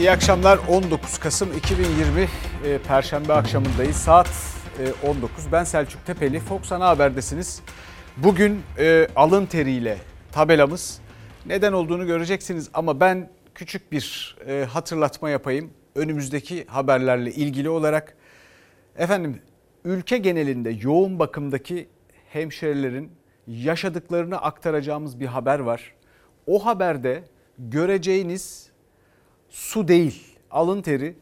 İyi akşamlar. 19 Kasım 2020 e, Perşembe akşamındayız. Saat e, 19. Ben Selçuk Tepeli. Fox Ana Haber'desiniz. Bugün e, alın teriyle tabelamız neden olduğunu göreceksiniz ama ben küçük bir e, hatırlatma yapayım. Önümüzdeki haberlerle ilgili olarak efendim ülke genelinde yoğun bakımdaki hemşerilerin yaşadıklarını aktaracağımız bir haber var. O haberde göreceğiniz su değil, alın teri.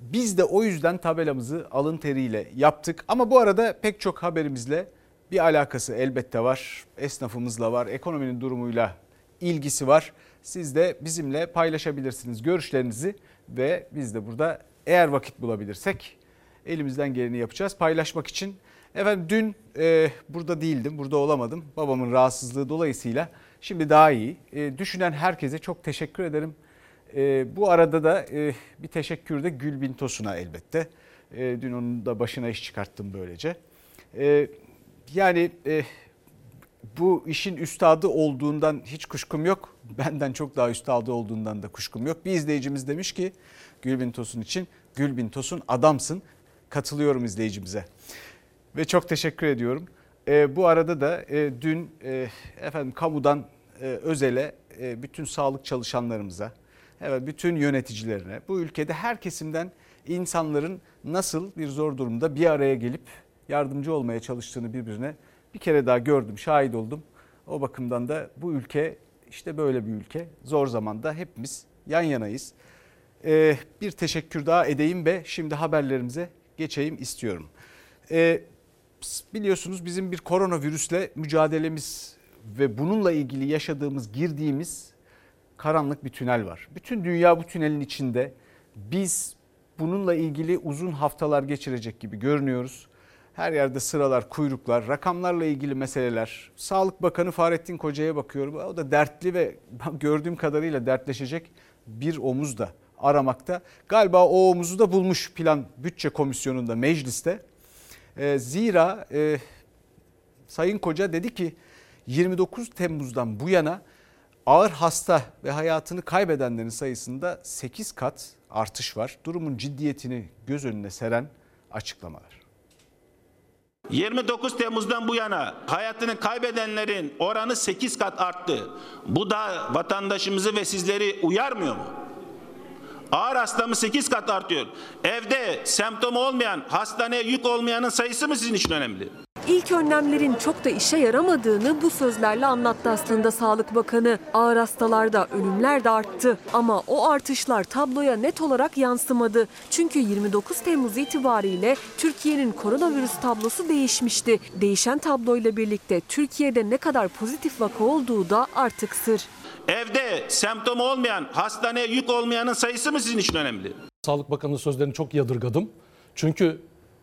Biz de o yüzden tabelamızı alın teriyle yaptık. Ama bu arada pek çok haberimizle bir alakası elbette var. Esnafımızla var, ekonominin durumuyla ilgisi var. Siz de bizimle paylaşabilirsiniz görüşlerinizi ve biz de burada eğer vakit bulabilirsek elimizden geleni yapacağız. Paylaşmak için efendim dün e, burada değildim, burada olamadım. Babamın rahatsızlığı dolayısıyla şimdi daha iyi. E, düşünen herkese çok teşekkür ederim. E, bu arada da e, bir teşekkür de Gülbin Tosun'a elbette. E, dün onun da başına iş çıkarttım böylece. E, yani e, bu işin üstadı olduğundan hiç kuşkum yok. Benden çok daha üstadı olduğundan da kuşkum yok. Bir izleyicimiz demiş ki Gülbin Tosun için Gülbin Tosun adamsın. Katılıyorum izleyicimize. Ve çok teşekkür ediyorum. E, bu arada da e, dün e, efendim kamudan e, özele e, bütün sağlık çalışanlarımıza, evet bütün yöneticilerine, bu ülkede her kesimden insanların nasıl bir zor durumda bir araya gelip yardımcı olmaya çalıştığını birbirine bir kere daha gördüm, şahit oldum. O bakımdan da bu ülke işte böyle bir ülke. Zor zamanda hepimiz yan yanayız. Ee, bir teşekkür daha edeyim ve şimdi haberlerimize geçeyim istiyorum. Ee, biliyorsunuz bizim bir koronavirüsle mücadelemiz ve bununla ilgili yaşadığımız, girdiğimiz karanlık bir tünel var. Bütün dünya bu tünelin içinde. Biz bununla ilgili uzun haftalar geçirecek gibi görünüyoruz. Her yerde sıralar, kuyruklar, rakamlarla ilgili meseleler. Sağlık Bakanı Fahrettin Koca'ya bakıyorum. O da dertli ve gördüğüm kadarıyla dertleşecek bir omuz da aramakta. Galiba o omuzu da bulmuş plan bütçe komisyonunda mecliste. E, zira e, Sayın Koca dedi ki 29 Temmuz'dan bu yana ağır hasta ve hayatını kaybedenlerin sayısında 8 kat artış var. Durumun ciddiyetini göz önüne seren açıklamalar. 29 Temmuz'dan bu yana hayatını kaybedenlerin oranı 8 kat arttı. Bu da vatandaşımızı ve sizleri uyarmıyor mu? Ağır hastamı 8 kat artıyor. Evde semptomu olmayan, hastaneye yük olmayanın sayısı mı sizin için önemli? İlk önlemlerin çok da işe yaramadığını bu sözlerle anlattı aslında Sağlık Bakanı. Ağır hastalarda ölümler de arttı ama o artışlar tabloya net olarak yansımadı. Çünkü 29 Temmuz itibariyle Türkiye'nin koronavirüs tablosu değişmişti. Değişen tabloyla birlikte Türkiye'de ne kadar pozitif vaka olduğu da artık sır. Evde semptomu olmayan, hastaneye yük olmayanın sayısı mı sizin için önemli? Sağlık Bakanı'nın sözlerini çok yadırgadım. Çünkü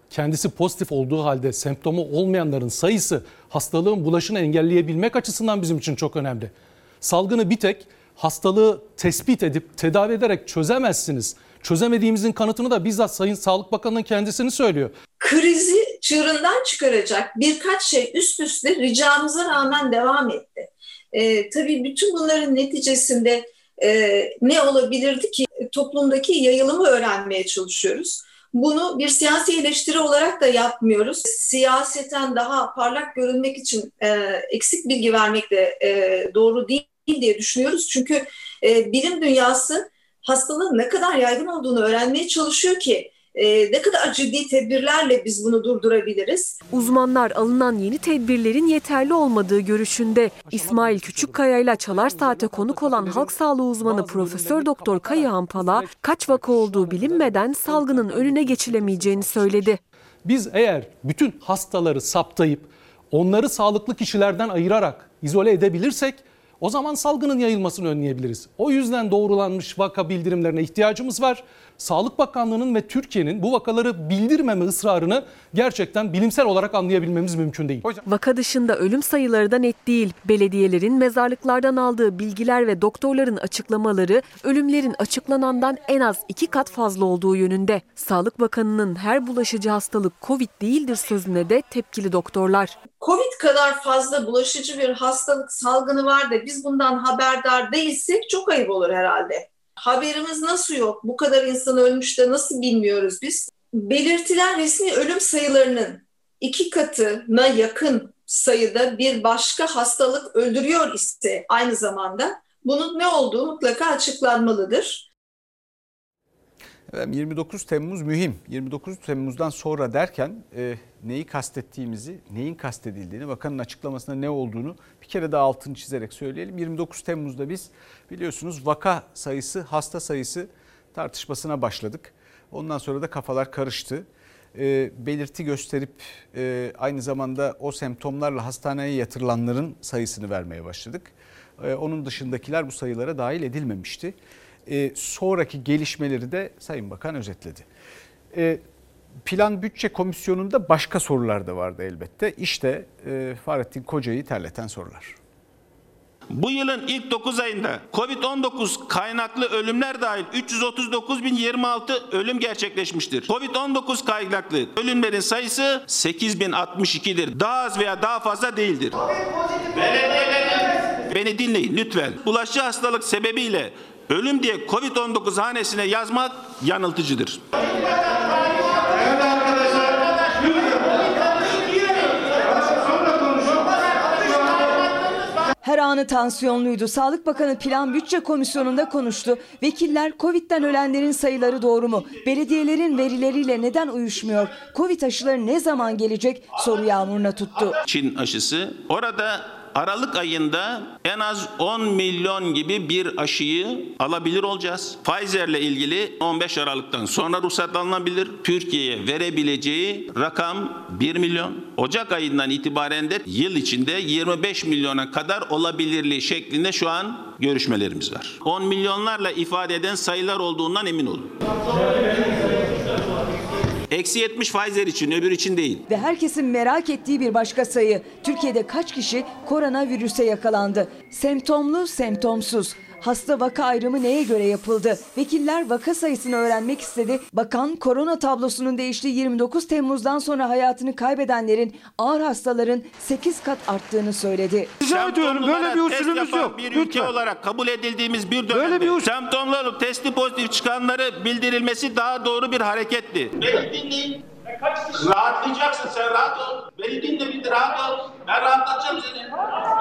kendisi pozitif olduğu halde semptomu olmayanların sayısı hastalığın bulaşını engelleyebilmek açısından bizim için çok önemli. Salgını bir tek hastalığı tespit edip tedavi ederek çözemezsiniz. Çözemediğimizin kanıtını da bizzat Sayın Sağlık Bakanı'nın kendisini söylüyor. Krizi çığırından çıkaracak birkaç şey üst üste ricamıza rağmen devam etti. Ee, tabii bütün bunların neticesinde e, ne olabilirdi ki toplumdaki yayılımı öğrenmeye çalışıyoruz. Bunu bir siyasi eleştiri olarak da yapmıyoruz. Siyaseten daha parlak görünmek için e, eksik bilgi vermek de e, doğru değil diye düşünüyoruz. Çünkü e, bilim dünyası hastalığın ne kadar yaygın olduğunu öğrenmeye çalışıyor ki e, ne kadar ciddi tedbirlerle biz bunu durdurabiliriz? Uzmanlar alınan yeni tedbirlerin yeterli olmadığı görüşünde. İsmail Küçükkaya ile Çalar Saat'e konuk olan halk sağlığı uzmanı Profesör Doktor Kaya Hampala kaç vaka olduğu bilinmeden salgının önüne geçilemeyeceğini söyledi. Biz eğer bütün hastaları saptayıp onları sağlıklı kişilerden ayırarak izole edebilirsek o zaman salgının yayılmasını önleyebiliriz. O yüzden doğrulanmış vaka bildirimlerine ihtiyacımız var. Sağlık Bakanlığı'nın ve Türkiye'nin bu vakaları bildirmeme ısrarını gerçekten bilimsel olarak anlayabilmemiz mümkün değil. Vaka dışında ölüm sayıları da net değil. Belediyelerin mezarlıklardan aldığı bilgiler ve doktorların açıklamaları ölümlerin açıklanandan en az iki kat fazla olduğu yönünde. Sağlık Bakanı'nın her bulaşıcı hastalık Covid değildir sözüne de tepkili doktorlar. Covid kadar fazla bulaşıcı bir hastalık salgını var da biz bundan haberdar değilsek çok ayıp olur herhalde haberimiz nasıl yok? Bu kadar insan ölmüş de nasıl bilmiyoruz biz? Belirtilen resmi ölüm sayılarının iki katına yakın sayıda bir başka hastalık öldürüyor ise aynı zamanda bunun ne olduğu mutlaka açıklanmalıdır. 29 Temmuz mühim. 29 Temmuz'dan sonra derken e, neyi kastettiğimizi, neyin kastedildiğini, bakanın açıklamasında ne olduğunu bir kere daha altını çizerek söyleyelim. 29 Temmuz'da biz biliyorsunuz vaka sayısı, hasta sayısı tartışmasına başladık. Ondan sonra da kafalar karıştı. E, belirti gösterip e, aynı zamanda o semptomlarla hastaneye yatırılanların sayısını vermeye başladık. E, onun dışındakiler bu sayılara dahil edilmemişti e, sonraki gelişmeleri de Sayın Bakan özetledi. E, Plan Bütçe Komisyonu'nda başka sorular da vardı elbette. İşte e, Fahrettin Koca'yı terleten sorular. Bu yılın ilk 9 ayında Covid-19 kaynaklı ölümler dahil 339.026 ölüm gerçekleşmiştir. Covid-19 kaynaklı ölümlerin sayısı 8.062'dir. Daha az veya daha fazla değildir. Beni dinleyin lütfen. Bulaşıcı hastalık sebebiyle ölüm diye Covid-19 hanesine yazmak yanıltıcıdır. Her anı tansiyonluydu. Sağlık Bakanı Plan Bütçe Komisyonu'nda konuştu. Vekiller Covid'den ölenlerin sayıları doğru mu? Belediyelerin verileriyle neden uyuşmuyor? Covid aşıları ne zaman gelecek? Soru yağmuruna tuttu. Çin aşısı orada Aralık ayında en az 10 milyon gibi bir aşıyı alabilir olacağız. Pfizer ile ilgili 15 Aralık'tan sonra ruhsat alınabilir. Türkiye'ye verebileceği rakam 1 milyon. Ocak ayından itibaren de yıl içinde 25 milyona kadar olabilirliği şeklinde şu an görüşmelerimiz var. 10 milyonlarla ifade eden sayılar olduğundan emin olun. Eksi 70 Pfizer için öbür için değil. Ve herkesin merak ettiği bir başka sayı. Türkiye'de kaç kişi koronavirüse yakalandı? Semptomlu, semptomsuz. Hasta vaka ayrımı neye göre yapıldı? Vekiller vaka sayısını öğrenmek istedi. Bakan korona tablosunun değiştiği 29 Temmuz'dan sonra hayatını kaybedenlerin ağır hastaların 8 kat arttığını söyledi. Rica ediyorum böyle bir usulümüz yok. Bir ülke Lütfen. olarak kabul edildiğimiz bir dönemde Böyle bir usul- semptomlu olup testi pozitif çıkanları bildirilmesi daha doğru bir hareketti. Beni dinleyin. Rahatlayacaksın sen rahat ol. Beni dinle bir de rahat ol. Ben rahatlatacağım seni.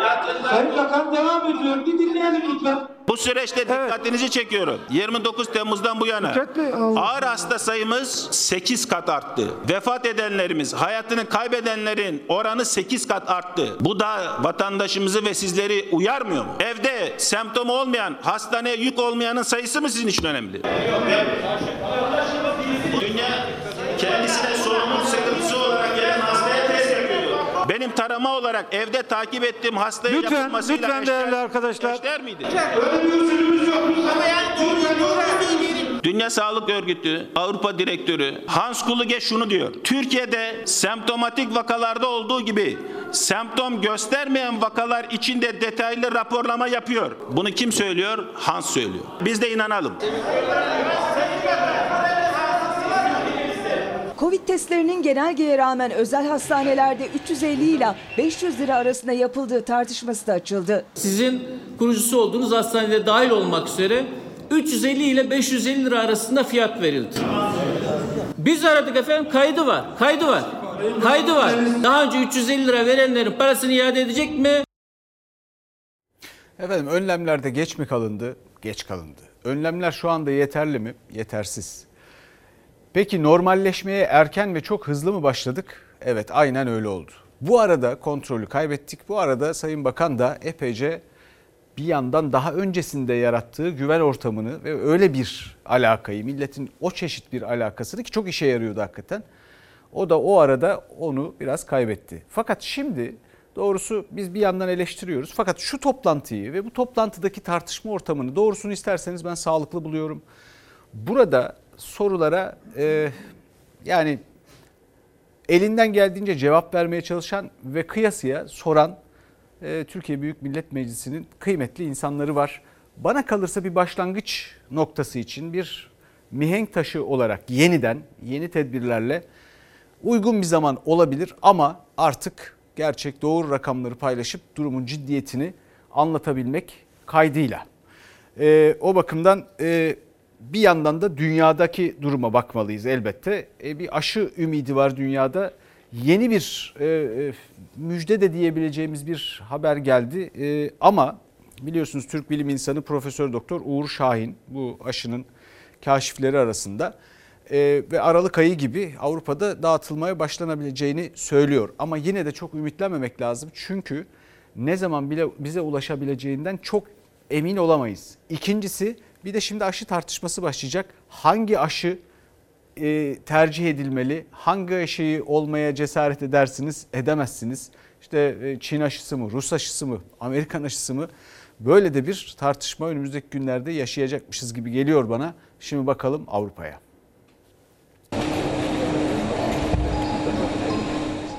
Ya Sayın. Bakan devam ediyor. Bir dinleyelim lütfen. Bu süreçte dikkatinizi çekiyorum. 29 Temmuz'dan bu yana Allah. ağır hasta sayımız 8 kat arttı. Vefat edenlerimiz, hayatını kaybedenlerin oranı 8 kat arttı. Bu da vatandaşımızı ve sizleri uyarmıyor mu? Evde semptomu olmayan, hastaneye yük olmayanın sayısı mı sizin için önemli? Dünya kendisine sorunun sıkıntısı olarak gelen hastaya test yapıyor. Benim tarama olarak evde takip ettiğim hastaya Lütfen, yapılmasıyla lütfen değerli arkadaşlar. eşdeğer miydi? Böyle bir usulümüz yok. Dünya Sağlık Örgütü Avrupa Direktörü Hans Kluge şunu diyor. Türkiye'de semptomatik vakalarda olduğu gibi semptom göstermeyen vakalar içinde detaylı raporlama yapıyor. Bunu kim söylüyor? Hans söylüyor. Biz de inanalım. Covid testlerinin genelgeye rağmen özel hastanelerde 350 ile 500 lira arasında yapıldığı tartışması da açıldı. Sizin kurucusu olduğunuz hastanede dahil olmak üzere 350 ile 550 lira arasında fiyat verildi. Biz aradık efendim kaydı var. Kaydı var. Kaydı var. Daha önce 350 lira verenlerin parasını iade edecek mi? Efendim önlemlerde geç mi kalındı? Geç kalındı. Önlemler şu anda yeterli mi? Yetersiz. Peki normalleşmeye erken ve çok hızlı mı başladık? Evet aynen öyle oldu. Bu arada kontrolü kaybettik. Bu arada Sayın Bakan da epeyce bir yandan daha öncesinde yarattığı güven ortamını ve öyle bir alakayı, milletin o çeşit bir alakasını ki çok işe yarıyordu hakikaten. O da o arada onu biraz kaybetti. Fakat şimdi doğrusu biz bir yandan eleştiriyoruz. Fakat şu toplantıyı ve bu toplantıdaki tartışma ortamını doğrusunu isterseniz ben sağlıklı buluyorum. Burada sorulara e, yani elinden geldiğince cevap vermeye çalışan ve kıyasıya soran e, Türkiye Büyük Millet Meclisi'nin kıymetli insanları var. Bana kalırsa bir başlangıç noktası için bir mihenk taşı olarak yeniden yeni tedbirlerle uygun bir zaman olabilir ama artık gerçek doğru rakamları paylaşıp durumun ciddiyetini anlatabilmek kaydıyla. E, o bakımdan e, bir yandan da dünyadaki duruma bakmalıyız elbette. E, bir aşı ümidi var dünyada. Yeni bir e, e, müjde de diyebileceğimiz bir haber geldi. E, ama biliyorsunuz Türk bilim insanı Profesör Doktor Uğur Şahin bu aşının kaşifleri arasında e, ve Aralık ayı gibi Avrupa'da dağıtılmaya başlanabileceğini söylüyor. Ama yine de çok ümitlenmemek lazım çünkü ne zaman bile bize ulaşabileceğinden çok emin olamayız. İkincisi bir de şimdi aşı tartışması başlayacak. Hangi aşı e, tercih edilmeli? Hangi aşıyı olmaya cesaret edersiniz, edemezsiniz? İşte e, Çin aşısı mı, Rus aşısı mı, Amerikan aşısı mı? Böyle de bir tartışma önümüzdeki günlerde yaşayacakmışız gibi geliyor bana. Şimdi bakalım Avrupa'ya.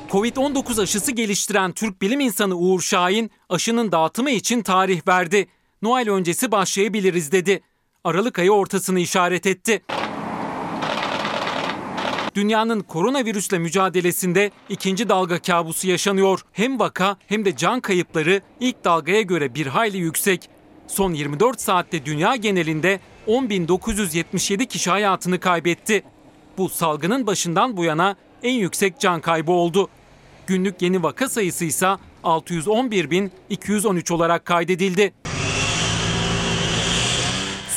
Covid-19 aşısı geliştiren Türk bilim insanı Uğur Şahin aşının dağıtımı için tarih verdi. Noel öncesi başlayabiliriz dedi. Aralık ayı ortasını işaret etti. Dünyanın koronavirüsle mücadelesinde ikinci dalga kabusu yaşanıyor. Hem vaka hem de can kayıpları ilk dalgaya göre bir hayli yüksek. Son 24 saatte dünya genelinde 10.977 kişi hayatını kaybetti. Bu salgının başından bu yana en yüksek can kaybı oldu. Günlük yeni vaka sayısı ise 611.213 olarak kaydedildi.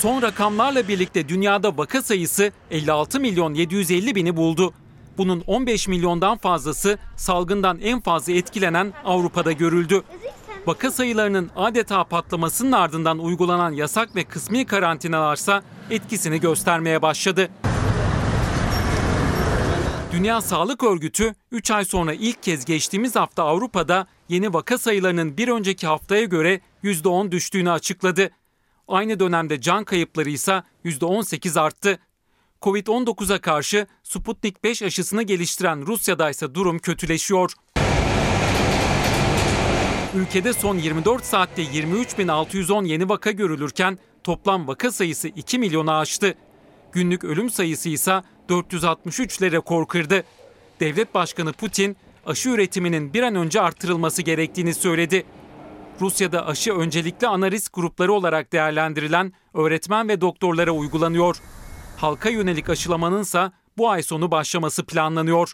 Son rakamlarla birlikte dünyada vaka sayısı 56 milyon 750 bini buldu. Bunun 15 milyondan fazlası salgından en fazla etkilenen Avrupa'da görüldü. Vaka sayılarının adeta patlamasının ardından uygulanan yasak ve kısmi karantinalarsa etkisini göstermeye başladı. Dünya Sağlık Örgütü 3 ay sonra ilk kez geçtiğimiz hafta Avrupa'da yeni vaka sayılarının bir önceki haftaya göre %10 düştüğünü açıkladı. Aynı dönemde can kayıpları ise %18 arttı. Covid-19'a karşı Sputnik 5 aşısını geliştiren Rusya'da ise durum kötüleşiyor. Ülkede son 24 saatte 23.610 yeni vaka görülürken toplam vaka sayısı 2 milyonu aştı. Günlük ölüm sayısı ise 463 ile rekor kırdı. Devlet Başkanı Putin aşı üretiminin bir an önce artırılması gerektiğini söyledi. Rusya'da aşı öncelikli ana risk grupları olarak değerlendirilen öğretmen ve doktorlara uygulanıyor. Halka yönelik aşılamanın ise bu ay sonu başlaması planlanıyor.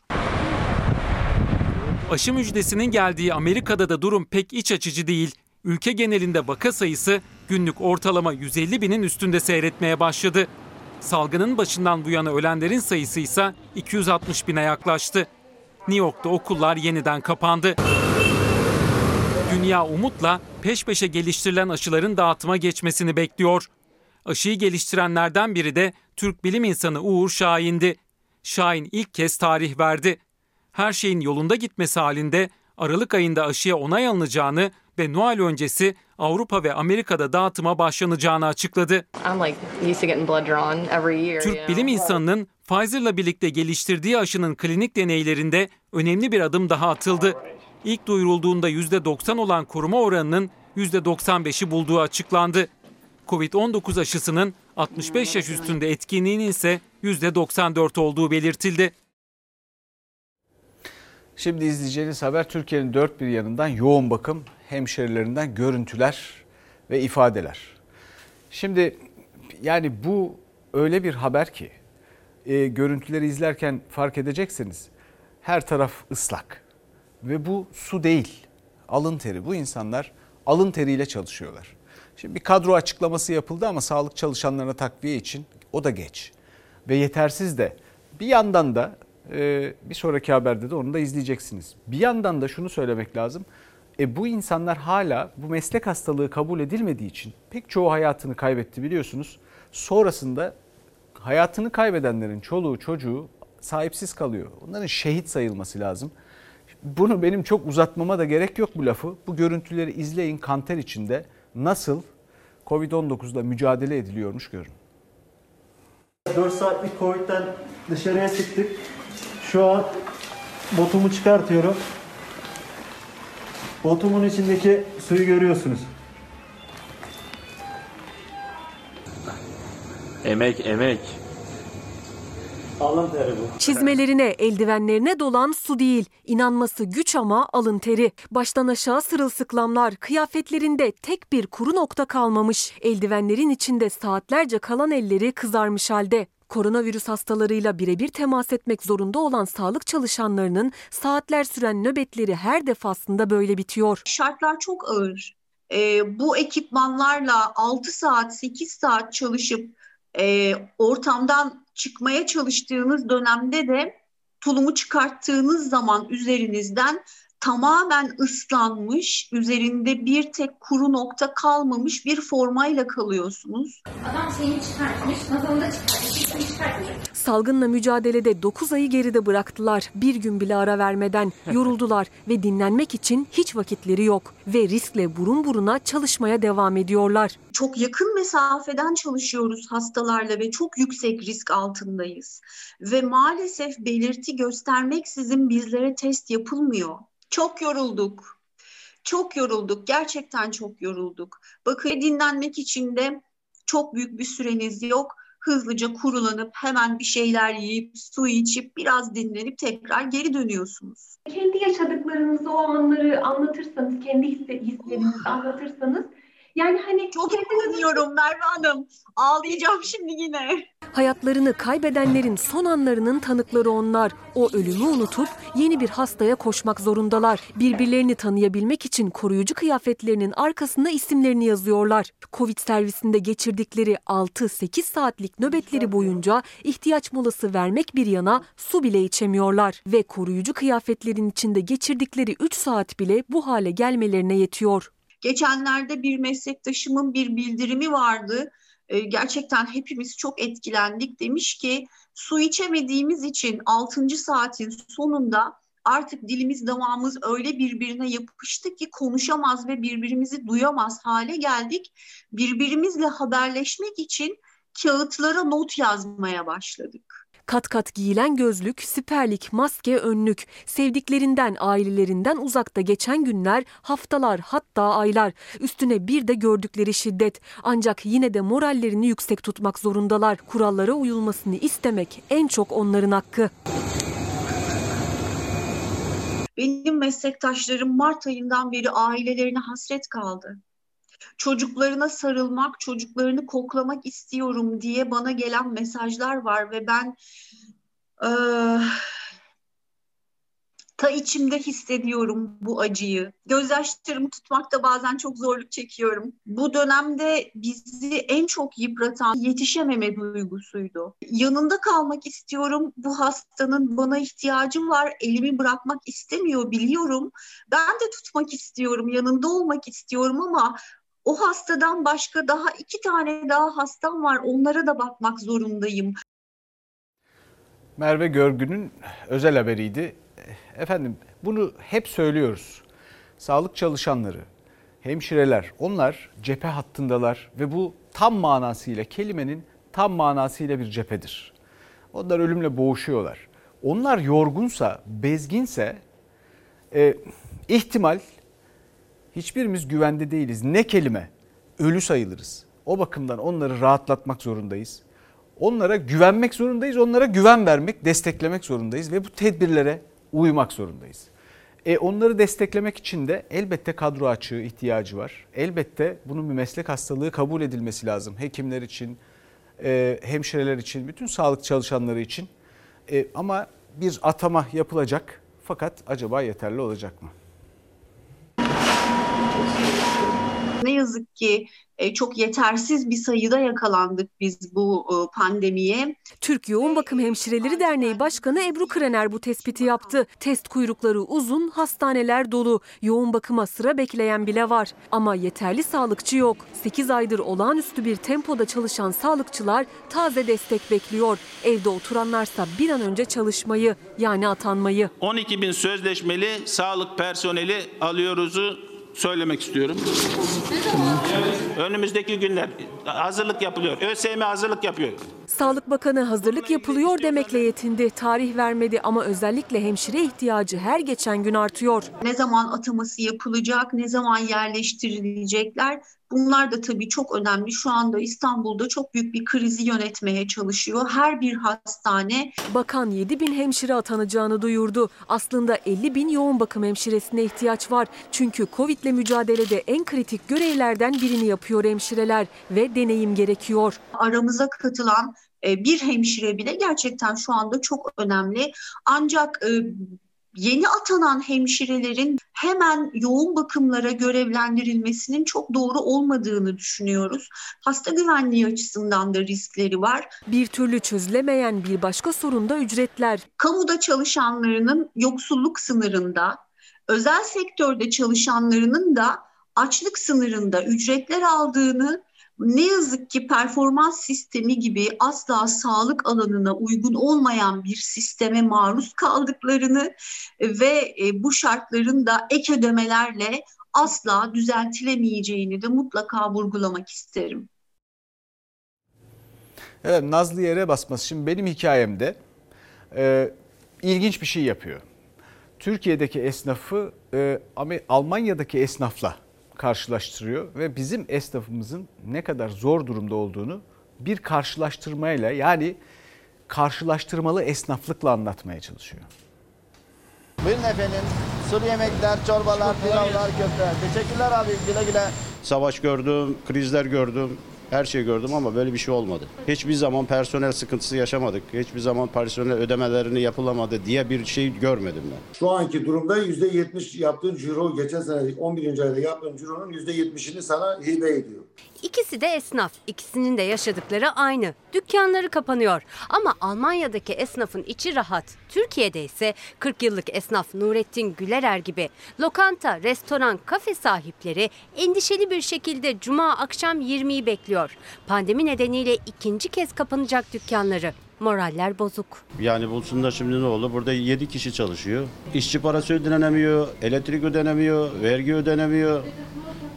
Aşı müjdesinin geldiği Amerika'da da durum pek iç açıcı değil. Ülke genelinde vaka sayısı günlük ortalama 150 binin üstünde seyretmeye başladı. Salgının başından bu yana ölenlerin sayısı ise 260 bine yaklaştı. New York'ta okullar yeniden kapandı. Dünya umutla peş peşe geliştirilen aşıların dağıtıma geçmesini bekliyor. Aşıyı geliştirenlerden biri de Türk bilim insanı Uğur Şahin'di. Şahin ilk kez tarih verdi. Her şeyin yolunda gitmesi halinde Aralık ayında aşıya onay alınacağını ve Noel öncesi Avrupa ve Amerika'da dağıtıma başlanacağını açıkladı. Türk bilim insanının Pfizer'la birlikte geliştirdiği aşının klinik deneylerinde önemli bir adım daha atıldı. İlk duyurulduğunda %90 olan koruma oranının %95'i bulduğu açıklandı. Covid-19 aşısının 65 yaş üstünde etkinliğinin ise %94 olduğu belirtildi. Şimdi izleyeceğiniz haber Türkiye'nin dört bir yanından yoğun bakım hemşerilerinden görüntüler ve ifadeler. Şimdi yani bu öyle bir haber ki e, görüntüleri izlerken fark edeceksiniz. Her taraf ıslak ve bu su değil alın teri. Bu insanlar alın teriyle çalışıyorlar. Şimdi bir kadro açıklaması yapıldı ama sağlık çalışanlarına takviye için o da geç ve yetersiz de. Bir yandan da e, bir sonraki haberde de onu da izleyeceksiniz. Bir yandan da şunu söylemek lazım. E, bu insanlar hala bu meslek hastalığı kabul edilmediği için pek çoğu hayatını kaybetti biliyorsunuz. Sonrasında hayatını kaybedenlerin çoluğu çocuğu sahipsiz kalıyor. Onların şehit sayılması lazım. Bunu benim çok uzatmama da gerek yok bu lafı. Bu görüntüleri izleyin kanter içinde nasıl Covid-19'la mücadele ediliyormuş görün. 4 saatlik Covid'den dışarıya çıktık. Şu an botumu çıkartıyorum. Botumun içindeki suyu görüyorsunuz. Emek, emek. Alın teri bu. Çizmelerine, eldivenlerine dolan su değil. İnanması güç ama alın teri. Baştan aşağı sırılsıklamlar, kıyafetlerinde tek bir kuru nokta kalmamış. Eldivenlerin içinde saatlerce kalan elleri kızarmış halde. Koronavirüs hastalarıyla birebir temas etmek zorunda olan sağlık çalışanlarının saatler süren nöbetleri her defasında böyle bitiyor. Şartlar çok ağır. Ee, bu ekipmanlarla 6 saat, 8 saat çalışıp e, ortamdan çıkmaya çalıştığınız dönemde de tulumu çıkarttığınız zaman üzerinizden tamamen ıslanmış, üzerinde bir tek kuru nokta kalmamış bir formayla kalıyorsunuz. Adam seni çıkartmış, nazarını da çıkartmış, seni çıkartmış. Salgınla mücadelede 9 ayı geride bıraktılar. Bir gün bile ara vermeden yoruldular ve dinlenmek için hiç vakitleri yok. Ve riskle burun buruna çalışmaya devam ediyorlar. Çok yakın mesafeden çalışıyoruz hastalarla ve çok yüksek risk altındayız. Ve maalesef belirti göstermeksizin bizlere test yapılmıyor. Çok yorulduk. Çok yorulduk. Gerçekten çok yorulduk. Bakın dinlenmek için de çok büyük bir süreniz yok. Hızlıca kurulanıp hemen bir şeyler yiyip su içip biraz dinlenip tekrar geri dönüyorsunuz. Kendi yaşadıklarınızı, o anları anlatırsanız, kendi hislerinizi anlatırsanız yani hani Çok üzülüyorum Merve Hanım. Ağlayacağım şimdi yine. Hayatlarını kaybedenlerin son anlarının tanıkları onlar. O ölümü unutup yeni bir hastaya koşmak zorundalar. Birbirlerini tanıyabilmek için koruyucu kıyafetlerinin arkasına isimlerini yazıyorlar. Covid servisinde geçirdikleri 6-8 saatlik nöbetleri boyunca ihtiyaç molası vermek bir yana su bile içemiyorlar. Ve koruyucu kıyafetlerin içinde geçirdikleri 3 saat bile bu hale gelmelerine yetiyor. Geçenlerde bir meslektaşımın bir bildirimi vardı. Ee, gerçekten hepimiz çok etkilendik. Demiş ki su içemediğimiz için 6. saatin sonunda artık dilimiz damağımız öyle birbirine yapıştı ki konuşamaz ve birbirimizi duyamaz hale geldik. Birbirimizle haberleşmek için kağıtlara not yazmaya başladık. Kat kat giyilen gözlük, siperlik, maske, önlük. Sevdiklerinden, ailelerinden uzakta geçen günler, haftalar hatta aylar. Üstüne bir de gördükleri şiddet. Ancak yine de morallerini yüksek tutmak zorundalar. Kurallara uyulmasını istemek en çok onların hakkı. Benim meslektaşlarım Mart ayından beri ailelerine hasret kaldı. Çocuklarına sarılmak, çocuklarını koklamak istiyorum diye bana gelen mesajlar var ve ben eee, ta içimde hissediyorum bu acıyı. Gözyaşlarımı tutmakta bazen çok zorluk çekiyorum. Bu dönemde bizi en çok yıpratan yetişememe duygusuydu. Yanında kalmak istiyorum. Bu hastanın bana ihtiyacım var. Elimi bırakmak istemiyor biliyorum. Ben de tutmak istiyorum, yanında olmak istiyorum ama o hastadan başka daha iki tane daha hastam var. Onlara da bakmak zorundayım. Merve Görgün'ün özel haberiydi. Efendim bunu hep söylüyoruz. Sağlık çalışanları, hemşireler onlar cephe hattındalar ve bu tam manasıyla kelimenin tam manasıyla bir cephedir. Onlar ölümle boğuşuyorlar. Onlar yorgunsa, bezginse e, ihtimal hiçbirimiz güvende değiliz. Ne kelime? Ölü sayılırız. O bakımdan onları rahatlatmak zorundayız. Onlara güvenmek zorundayız. Onlara güven vermek, desteklemek zorundayız ve bu tedbirlere uymak zorundayız. E onları desteklemek için de elbette kadro açığı ihtiyacı var. Elbette bunun bir meslek hastalığı kabul edilmesi lazım. Hekimler için, e, hemşireler için, bütün sağlık çalışanları için. E, ama bir atama yapılacak fakat acaba yeterli olacak mı? Ne yazık ki e, çok yetersiz bir sayıda yakalandık biz bu e, pandemiye. Türk Yoğun Bakım Hemşireleri Derneği Başkanı Ebru Krener bu tespiti yaptı. Test kuyrukları uzun, hastaneler dolu. Yoğun bakıma sıra bekleyen bile var. Ama yeterli sağlıkçı yok. 8 aydır olağanüstü bir tempoda çalışan sağlıkçılar taze destek bekliyor. Evde oturanlarsa bir an önce çalışmayı yani atanmayı. 12 bin sözleşmeli sağlık personeli alıyoruzu söylemek istiyorum. Önümüzdeki günler hazırlık yapılıyor. ÖSYM hazırlık yapıyor. Sağlık Bakanı hazırlık yapılıyor demekle yetindi. Tarih vermedi ama özellikle hemşire ihtiyacı her geçen gün artıyor. Ne zaman ataması yapılacak, ne zaman yerleştirilecekler Bunlar da tabii çok önemli. Şu anda İstanbul'da çok büyük bir krizi yönetmeye çalışıyor. Her bir hastane Bakan 7 bin hemşire atanacağını duyurdu. Aslında 50 bin yoğun bakım hemşiresine ihtiyaç var. Çünkü Covid'le mücadelede en kritik görevlerden birini yapıyor hemşireler ve deneyim gerekiyor. aramıza katılan e, bir hemşire bile gerçekten şu anda çok önemli. Ancak e, yeni atanan hemşirelerin hemen yoğun bakımlara görevlendirilmesinin çok doğru olmadığını düşünüyoruz. Hasta güvenliği açısından da riskleri var. Bir türlü çözülemeyen bir başka sorun da ücretler. Kamuda çalışanlarının yoksulluk sınırında, özel sektörde çalışanlarının da açlık sınırında ücretler aldığını ne yazık ki performans sistemi gibi asla sağlık alanına uygun olmayan bir sisteme maruz kaldıklarını ve e, bu şartların da ek ödemelerle asla düzeltilemeyeceğini de mutlaka vurgulamak isterim. Evet Nazlı yere basması. Şimdi benim hikayemde e, ilginç bir şey yapıyor. Türkiye'deki esnafı e, Almanya'daki esnafla karşılaştırıyor ve bizim esnafımızın ne kadar zor durumda olduğunu bir karşılaştırmayla yani karşılaştırmalı esnaflıkla anlatmaya çalışıyor. Buyurun efendim. Sulu yemekler, çorbalar, pilavlar, köfte. Teşekkürler abi. Güle güle. Savaş gördüm, krizler gördüm, her şeyi gördüm ama böyle bir şey olmadı. Hiçbir zaman personel sıkıntısı yaşamadık. Hiçbir zaman personel ödemelerini yapılamadı diye bir şey görmedim ben. Şu anki durumda %70 yaptığın ciro geçen sene 11. ayda yaptığın cironun %70'ini sana hibe ediyor. İkisi de esnaf. İkisinin de yaşadıkları aynı. Dükkanları kapanıyor. Ama Almanya'daki esnafın içi rahat. Türkiye'de ise 40 yıllık esnaf Nurettin Gülerer gibi lokanta, restoran, kafe sahipleri endişeli bir şekilde cuma akşam 20'yi bekliyor. Pandemi nedeniyle ikinci kez kapanacak dükkanları. Moraller bozuk. Yani bulsunlar şimdi ne oldu? Burada 7 kişi çalışıyor. İşçi parası ödenemiyor, elektrik ödenemiyor, vergi ödenemiyor.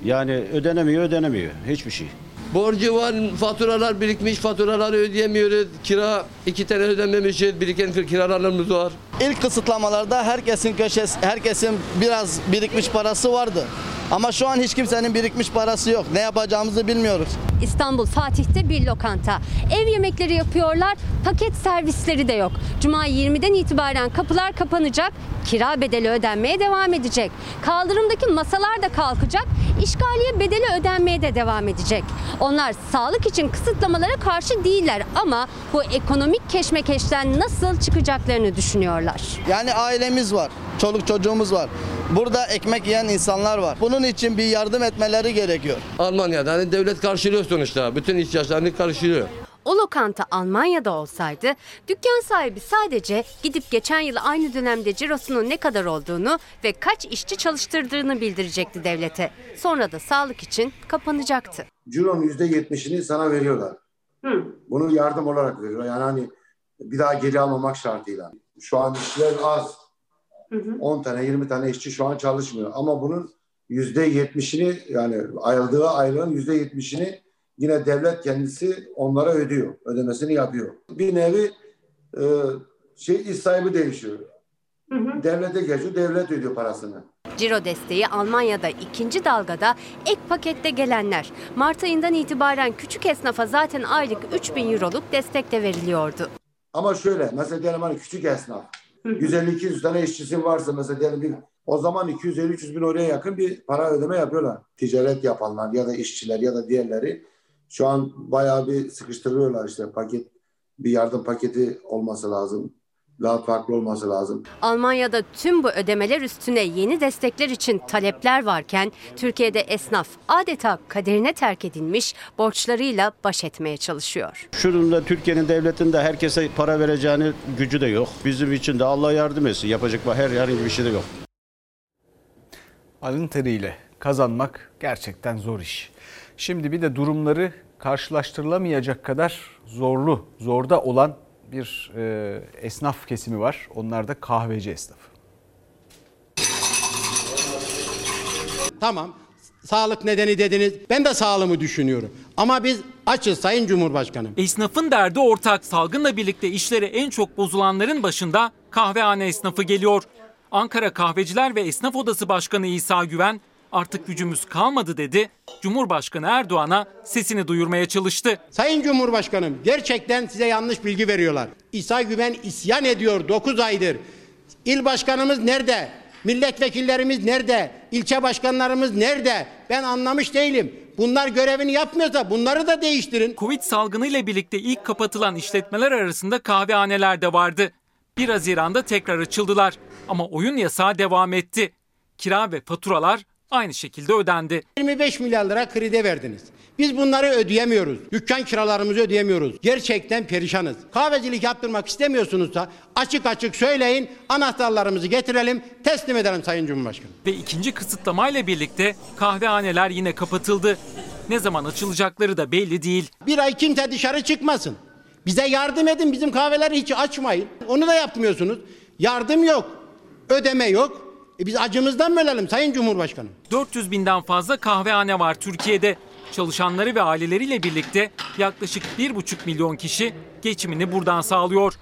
Yani ödenemiyor, ödenemiyor. Hiçbir şey. Borcu var, faturalar birikmiş, faturaları ödeyemiyoruz. Kira iki tane ödememişiz, biriken kiralarımız var. İlk kısıtlamalarda herkesin köşesi, herkesin biraz birikmiş parası vardı. Ama şu an hiç kimsenin birikmiş parası yok. Ne yapacağımızı bilmiyoruz. İstanbul Fatih'te bir lokanta. Ev yemekleri yapıyorlar, paket servisleri de yok. Cuma 20'den itibaren kapılar kapanacak, kira bedeli ödenmeye devam edecek. Kaldırımdaki masalar da kalkacak, işgaliye bedeli ödenmeye de devam edecek. Onlar sağlık için kısıtlamalara karşı değiller ama bu ekonomik keşmekeşten nasıl çıkacaklarını düşünüyorlar. Yani ailemiz var, çoluk çocuğumuz var. Burada ekmek yiyen insanlar var. Bunun için bir yardım etmeleri gerekiyor. Almanya'da hani devlet karşılıyor sonuçta. Bütün ihtiyaçlarını karşılıyor. O lokanta Almanya'da olsaydı dükkan sahibi sadece gidip geçen yıl aynı dönemde cirosunun ne kadar olduğunu ve kaç işçi çalıştırdığını bildirecekti devlete. Sonra da sağlık için kapanacaktı. Cironun %70'ini sana veriyorlar. Bunu yardım olarak veriyorlar. Yani hani bir daha geri almamak şartıyla. Şu an işçiler az. 10 tane 20 tane işçi şu an çalışmıyor. Ama bunun %70'ini yani ayrıldığı aylığın %70'ini yine devlet kendisi onlara ödüyor. Ödemesini yapıyor. Bir nevi e, şey iş sahibi değişiyor. Devlete geçiyor, devlet ödüyor parasını. Ciro desteği Almanya'da ikinci dalgada ek pakette gelenler. Mart ayından itibaren küçük esnafa zaten aylık 3000 euroluk destek de veriliyordu. Ama şöyle mesela diyelim hani küçük esnaf 150-200 tane işçisi varsa mesela diyelim bir o zaman 250-300 bin oraya yakın bir para ödeme yapıyorlar. Ticaret yapanlar ya da işçiler ya da diğerleri şu an bayağı bir sıkıştırıyorlar işte paket bir yardım paketi olması lazım. Daha farklı olması lazım. Almanya'da tüm bu ödemeler üstüne yeni destekler için talepler varken Türkiye'de esnaf adeta kaderine terk edilmiş borçlarıyla baş etmeye çalışıyor. Şu durumda Türkiye'nin devletinde herkese para vereceğini gücü de yok. Bizim için de Allah yardım etsin. Yapacak her herhangi bir şey de yok. Alın teriyle kazanmak gerçekten zor iş. Şimdi bir de durumları karşılaştırılamayacak kadar zorlu, zorda olan bir e, esnaf kesimi var. Onlar da kahveci esnafı. Tamam sağlık nedeni dediniz. Ben de sağlığımı düşünüyorum. Ama biz açız Sayın Cumhurbaşkanım. Esnafın derdi ortak. Salgınla birlikte işleri en çok bozulanların başında kahvehane esnafı geliyor. Ankara Kahveciler ve Esnaf Odası Başkanı İsa Güven, Artık gücümüz kalmadı dedi. Cumhurbaşkanı Erdoğan'a sesini duyurmaya çalıştı. Sayın Cumhurbaşkanım gerçekten size yanlış bilgi veriyorlar. İsa Güven isyan ediyor 9 aydır. İl başkanımız nerede? Milletvekillerimiz nerede? İlçe başkanlarımız nerede? Ben anlamış değilim. Bunlar görevini yapmıyorsa bunları da değiştirin. Covid salgını ile birlikte ilk kapatılan işletmeler arasında kahvehaneler de vardı. 1 Haziran'da tekrar açıldılar ama oyun yasağı devam etti. Kira ve faturalar aynı şekilde ödendi. 25 milyar lira kredi verdiniz. Biz bunları ödeyemiyoruz. Dükkan kiralarımızı ödeyemiyoruz. Gerçekten perişanız. Kahvecilik yaptırmak istemiyorsunuzsa açık açık söyleyin. Anahtarlarımızı getirelim, teslim edelim Sayın Cumhurbaşkanı. Ve ikinci kısıtlamayla birlikte kahvehaneler yine kapatıldı. Ne zaman açılacakları da belli değil. Bir ay kimse dışarı çıkmasın. Bize yardım edin, bizim kahveleri hiç açmayın. Onu da yapmıyorsunuz. Yardım yok, ödeme yok. E biz acımızdan mı ölelim Sayın Cumhurbaşkanım? 400 binden fazla kahvehane var Türkiye'de. Çalışanları ve aileleriyle birlikte yaklaşık 1,5 milyon kişi geçimini buradan sağlıyor.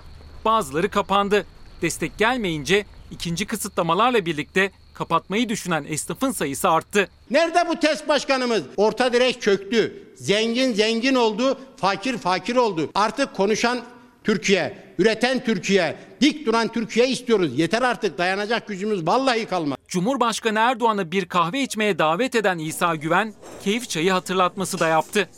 Bazıları kapandı. Destek gelmeyince ikinci kısıtlamalarla birlikte kapatmayı düşünen esnafın sayısı arttı. Nerede bu test başkanımız? Orta direk çöktü. Zengin zengin oldu, fakir fakir oldu. Artık konuşan Türkiye, üreten Türkiye, dik duran Türkiye istiyoruz. Yeter artık dayanacak gücümüz vallahi kalmadı. Cumhurbaşkanı Erdoğan'ı bir kahve içmeye davet eden İsa Güven, keyif çayı hatırlatması da yaptı.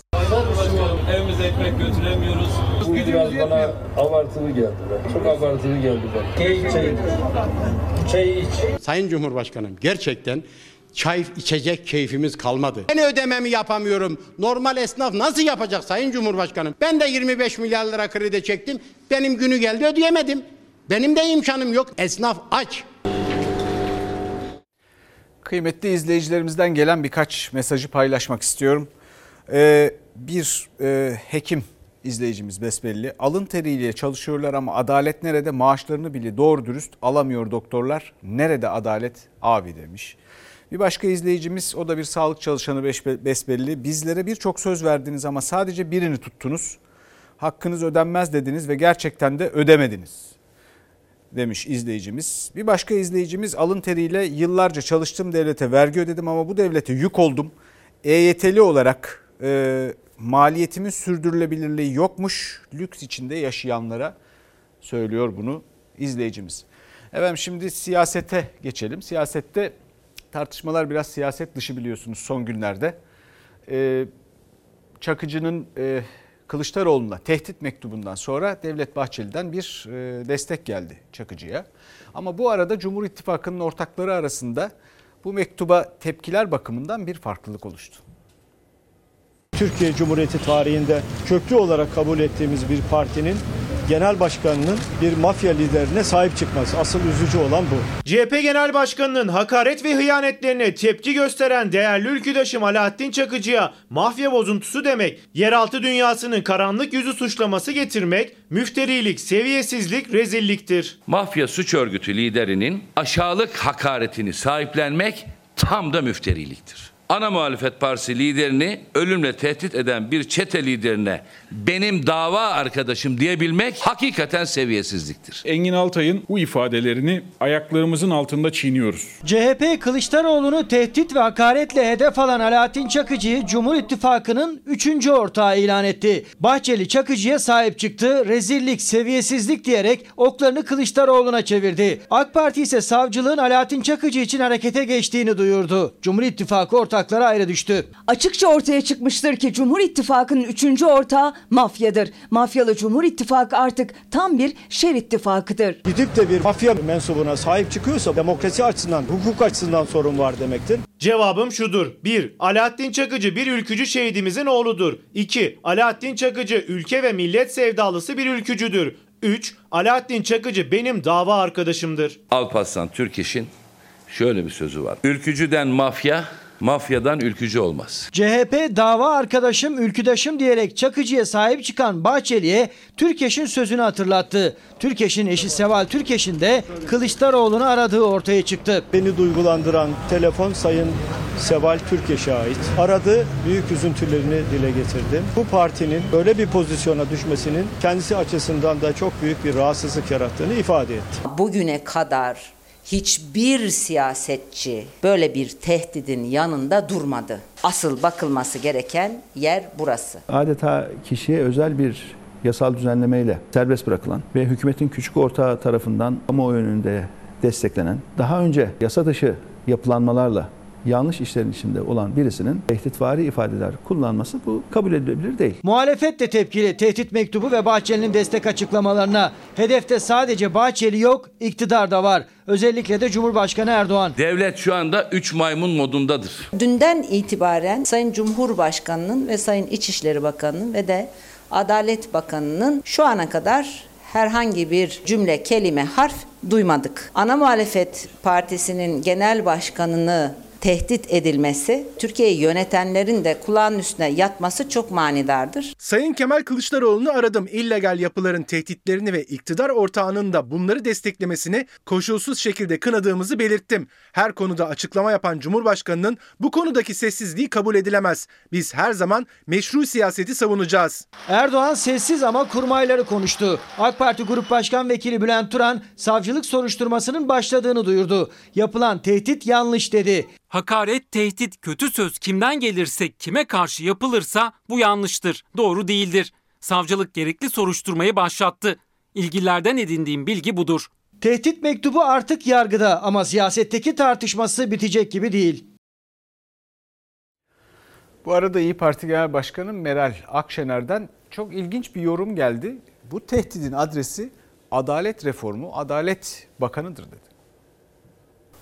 Evimize ekmek götüremiyoruz. Bu biraz bana abartılı geldi. Çok abartılı geldi bana. Keyif çayı. Çayı iç. Sayın Cumhurbaşkanım gerçekten çay içecek keyfimiz kalmadı. Ben ödememi yapamıyorum. Normal esnaf nasıl yapacak Sayın Cumhurbaşkanım? Ben de 25 milyar lira kredi çektim. Benim günü geldi ödeyemedim. Benim de imkanım yok. Esnaf aç. Kıymetli izleyicilerimizden gelen birkaç mesajı paylaşmak istiyorum. Ee, bir e, hekim izleyicimiz besbelli. Alın teriyle çalışıyorlar ama adalet nerede? Maaşlarını bile doğru dürüst alamıyor doktorlar. Nerede adalet abi demiş. Bir başka izleyicimiz o da bir sağlık çalışanı besbelli. Bizlere birçok söz verdiniz ama sadece birini tuttunuz. Hakkınız ödenmez dediniz ve gerçekten de ödemediniz demiş izleyicimiz. Bir başka izleyicimiz alın teriyle yıllarca çalıştım devlete vergi ödedim ama bu devlete yük oldum. EYT'li olarak e, maliyetimin sürdürülebilirliği yokmuş. Lüks içinde yaşayanlara söylüyor bunu izleyicimiz. Efendim şimdi siyasete geçelim. Siyasette tartışmalar biraz siyaset dışı biliyorsunuz son günlerde. Ee, Çakıcı'nın e, Kılıçdaroğlu'na tehdit mektubundan sonra Devlet Bahçeli'den bir e, destek geldi Çakıcı'ya. Ama bu arada Cumhur İttifakı'nın ortakları arasında bu mektuba tepkiler bakımından bir farklılık oluştu. Türkiye Cumhuriyeti tarihinde köklü olarak kabul ettiğimiz bir partinin genel başkanının bir mafya liderine sahip çıkması. Asıl üzücü olan bu. CHP Genel Başkanı'nın hakaret ve hıyanetlerine tepki gösteren değerli ülküdaşım Alaaddin Çakıcı'ya mafya bozuntusu demek, yeraltı dünyasının karanlık yüzü suçlaması getirmek, müfterilik, seviyesizlik, rezilliktir. Mafya suç örgütü liderinin aşağılık hakaretini sahiplenmek tam da müfteriliktir ana muhalefet partisi liderini ölümle tehdit eden bir çete liderine benim dava arkadaşım diyebilmek hakikaten seviyesizliktir. Engin Altay'ın bu ifadelerini ayaklarımızın altında çiğniyoruz. CHP Kılıçdaroğlu'nu tehdit ve hakaretle hedef alan Alaaddin Çakıcı'yı Cumhur İttifakı'nın 3. ortağı ilan etti. Bahçeli Çakıcı'ya sahip çıktı, rezillik, seviyesizlik diyerek oklarını Kılıçdaroğlu'na çevirdi. AK Parti ise savcılığın Alaaddin Çakıcı için harekete geçtiğini duyurdu. Cumhur İttifakı ortak ortakları ayrı düştü. Açıkça ortaya çıkmıştır ki Cumhur İttifakı'nın üçüncü ortağı mafyadır. Mafyalı Cumhur İttifakı artık tam bir şer ittifakıdır. Gidip de bir mafya mensubuna sahip çıkıyorsa demokrasi açısından, hukuk açısından sorun var demektir. Cevabım şudur. 1. Alaaddin Çakıcı bir ülkücü şehidimizin oğludur. 2. Alaaddin Çakıcı ülke ve millet sevdalısı bir ülkücüdür. 3. Alaaddin Çakıcı benim dava arkadaşımdır. Alparslan Türkeş'in şöyle bir sözü var. Ülkücüden mafya, mafyadan ülkücü olmaz. CHP dava arkadaşım, ülküdaşım diyerek Çakıcı'ya sahip çıkan Bahçeli'ye Türkeş'in sözünü hatırlattı. Türkeş'in eşi Seval Türkeş'in de Kılıçdaroğlu'nu aradığı ortaya çıktı. Beni duygulandıran telefon Sayın Seval Türkeş'e ait. Aradı, büyük üzüntülerini dile getirdi. Bu partinin böyle bir pozisyona düşmesinin kendisi açısından da çok büyük bir rahatsızlık yarattığını ifade etti. Bugüne kadar Hiçbir siyasetçi böyle bir tehdidin yanında durmadı. Asıl bakılması gereken yer burası. Adeta kişiye özel bir yasal düzenlemeyle serbest bırakılan ve hükümetin küçük ortağı tarafından kamuoyu önünde desteklenen, daha önce yasa dışı yapılanmalarla yanlış işlerin içinde olan birisinin tehditvari ifadeler kullanması bu kabul edilebilir değil. Muhalefet de tepkili tehdit mektubu ve Bahçeli'nin destek açıklamalarına. Hedefte sadece Bahçeli yok, iktidar da var. Özellikle de Cumhurbaşkanı Erdoğan. Devlet şu anda 3 maymun modundadır. Dünden itibaren Sayın Cumhurbaşkanı'nın ve Sayın İçişleri Bakanı'nın ve de Adalet Bakanı'nın şu ana kadar herhangi bir cümle, kelime, harf duymadık. Ana Muhalefet Partisi'nin genel başkanını tehdit edilmesi, Türkiye'yi yönetenlerin de kulağının üstüne yatması çok manidardır. Sayın Kemal Kılıçdaroğlu'nu aradım. İllegal yapıların tehditlerini ve iktidar ortağının da bunları desteklemesini koşulsuz şekilde kınadığımızı belirttim. Her konuda açıklama yapan Cumhurbaşkanı'nın bu konudaki sessizliği kabul edilemez. Biz her zaman meşru siyaseti savunacağız. Erdoğan sessiz ama kurmayları konuştu. AK Parti Grup Başkan Vekili Bülent Turan savcılık soruşturmasının başladığını duyurdu. Yapılan tehdit yanlış dedi. Hakaret, tehdit, kötü söz kimden gelirse, kime karşı yapılırsa bu yanlıştır, doğru değildir. Savcılık gerekli soruşturmayı başlattı. İlgililerden edindiğim bilgi budur. Tehdit mektubu artık yargıda ama siyasetteki tartışması bitecek gibi değil. Bu arada İyi Parti Genel Başkanı Meral Akşener'den çok ilginç bir yorum geldi. Bu tehdidin adresi adalet reformu, adalet bakanıdır dedi.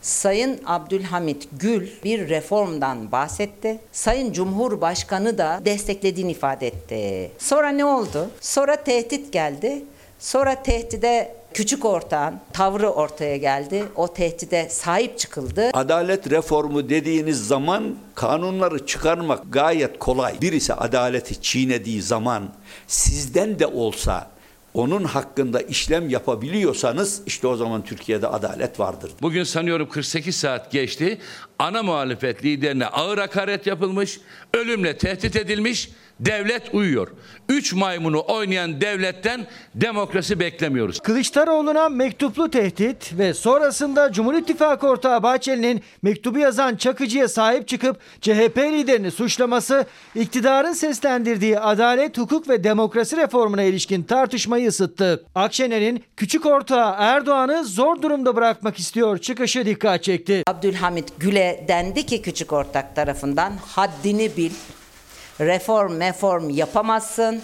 Sayın Abdülhamit Gül bir reformdan bahsetti. Sayın Cumhurbaşkanı da desteklediğini ifade etti. Sonra ne oldu? Sonra tehdit geldi. Sonra tehdide küçük ortağın tavrı ortaya geldi. O tehdide sahip çıkıldı. Adalet reformu dediğiniz zaman kanunları çıkarmak gayet kolay. Birisi adaleti çiğnediği zaman sizden de olsa onun hakkında işlem yapabiliyorsanız işte o zaman Türkiye'de adalet vardır. Bugün sanıyorum 48 saat geçti. Ana muhalefet liderine ağır hakaret yapılmış, ölümle tehdit edilmiş, devlet uyuyor. Üç maymunu oynayan devletten demokrasi beklemiyoruz. Kılıçdaroğlu'na mektuplu tehdit ve sonrasında Cumhur İttifakı ortağı Bahçeli'nin mektubu yazan Çakıcı'ya sahip çıkıp CHP liderini suçlaması iktidarın seslendirdiği adalet, hukuk ve demokrasi reformuna ilişkin tartışmayı ısıttı. Akşener'in küçük ortağı Erdoğan'ı zor durumda bırakmak istiyor çıkışı dikkat çekti. Abdülhamit Dendi ki küçük ortak tarafından haddini bil. Reform meform yapamazsın.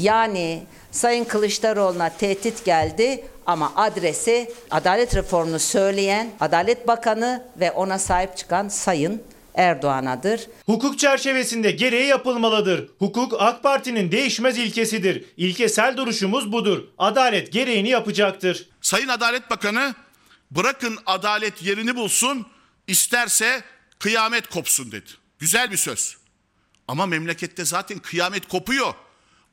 Yani Sayın Kılıçdaroğlu'na tehdit geldi ama adresi adalet reformunu söyleyen Adalet Bakanı ve ona sahip çıkan Sayın Erdoğan'adır. Hukuk çerçevesinde gereği yapılmalıdır. Hukuk AK Parti'nin değişmez ilkesidir. İlkesel duruşumuz budur. Adalet gereğini yapacaktır. Sayın Adalet Bakanı bırakın adalet yerini bulsun, isterse kıyamet kopsun dedi. Güzel bir söz. Ama memlekette zaten kıyamet kopuyor.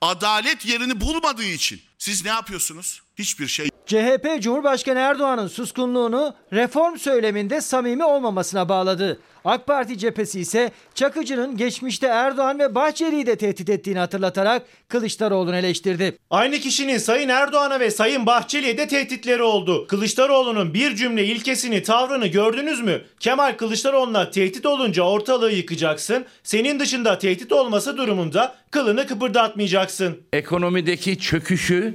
Adalet yerini bulmadığı için. Siz ne yapıyorsunuz? Hiçbir şey. CHP Cumhurbaşkanı Erdoğan'ın suskunluğunu reform söyleminde samimi olmamasına bağladı. AK Parti cephesi ise Çakıcı'nın geçmişte Erdoğan ve Bahçeli'yi de tehdit ettiğini hatırlatarak Kılıçdaroğlu'nu eleştirdi. Aynı kişinin Sayın Erdoğan'a ve Sayın Bahçeli'ye de tehditleri oldu. Kılıçdaroğlu'nun bir cümle ilkesini, tavrını gördünüz mü? Kemal Kılıçdaroğlu'na tehdit olunca ortalığı yıkacaksın. Senin dışında tehdit olması durumunda kılını kıpırdatmayacaksın. Ekonomideki çöküşü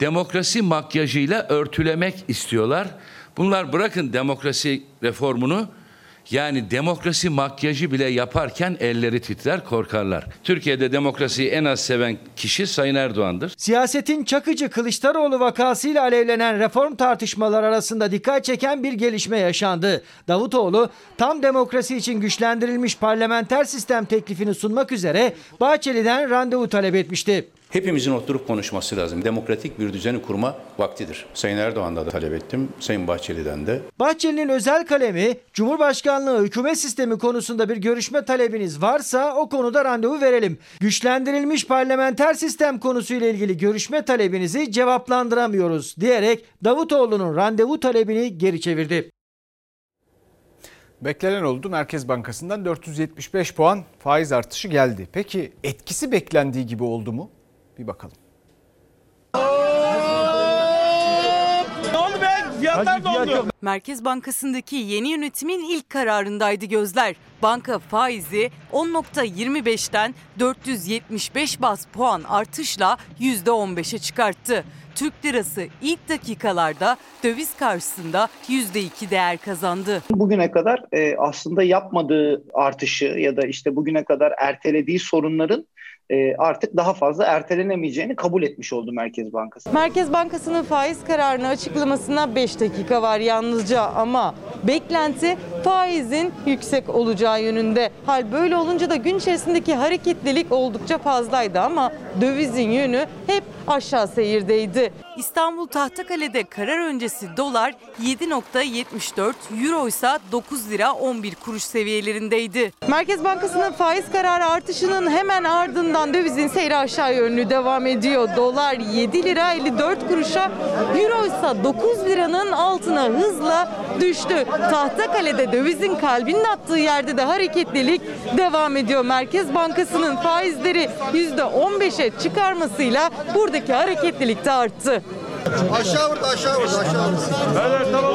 demokrasi makyajıyla örtülemek istiyorlar. Bunlar bırakın demokrasi reformunu yani demokrasi makyajı bile yaparken elleri titrer korkarlar. Türkiye'de demokrasiyi en az seven kişi Sayın Erdoğan'dır. Siyasetin Çakıcı Kılıçdaroğlu vakasıyla alevlenen reform tartışmaları arasında dikkat çeken bir gelişme yaşandı. Davutoğlu tam demokrasi için güçlendirilmiş parlamenter sistem teklifini sunmak üzere Bahçeli'den randevu talep etmişti. Hepimizin oturup konuşması lazım. Demokratik bir düzeni kurma vaktidir. Sayın Erdoğan'da da talep ettim, Sayın Bahçeli'den de. Bahçeli'nin özel kalemi Cumhurbaşkanlığı hükümet sistemi konusunda bir görüşme talebiniz varsa o konuda randevu verelim. Güçlendirilmiş parlamenter sistem konusuyla ilgili görüşme talebinizi cevaplandıramıyoruz diyerek Davutoğlu'nun randevu talebini geri çevirdi. Beklenen oldu. Merkez Bankası'ndan 475 puan faiz artışı geldi. Peki etkisi beklendiği gibi oldu mu? Bir bakalım. Ne oldu be? Fiyatlar dondu. Merkez Bankası'ndaki yeni yönetimin ilk kararındaydı gözler. Banka faizi 10.25'ten 475 bas puan artışla %15'e çıkarttı. Türk lirası ilk dakikalarda döviz karşısında %2 değer kazandı. Bugüne kadar e, aslında yapmadığı artışı ya da işte bugüne kadar ertelediği sorunların e, artık daha fazla ertelenemeyeceğini kabul etmiş oldu Merkez Bankası. Merkez Bankası'nın faiz kararını açıklamasına 5 dakika var yalnızca ama beklenti faizin yüksek olacağı yönünde. Hal böyle olunca da gün içerisindeki hareketlilik oldukça fazlaydı ama dövizin yönü hep aşağı seyirdeydi. İstanbul Tahtakale'de karar öncesi dolar 7.74, euro ise 9 lira 11 kuruş seviyelerindeydi. Merkez Bankası'nın faiz kararı artışının hemen ardından dövizin seyri aşağı yönlü devam ediyor. Dolar 7 lira 54 kuruşa, euro ise 9 liranın altına hızla düştü. Tahtakale'de dövizin kalbinin attığı yerde de hareketlilik devam ediyor. Merkez Bankası'nın faizleri %15'e çıkarmasıyla buradaki hareketlilik de arttı. Aşağı vurdu aşağı vurdu aşağı vurdu. Evet tamam.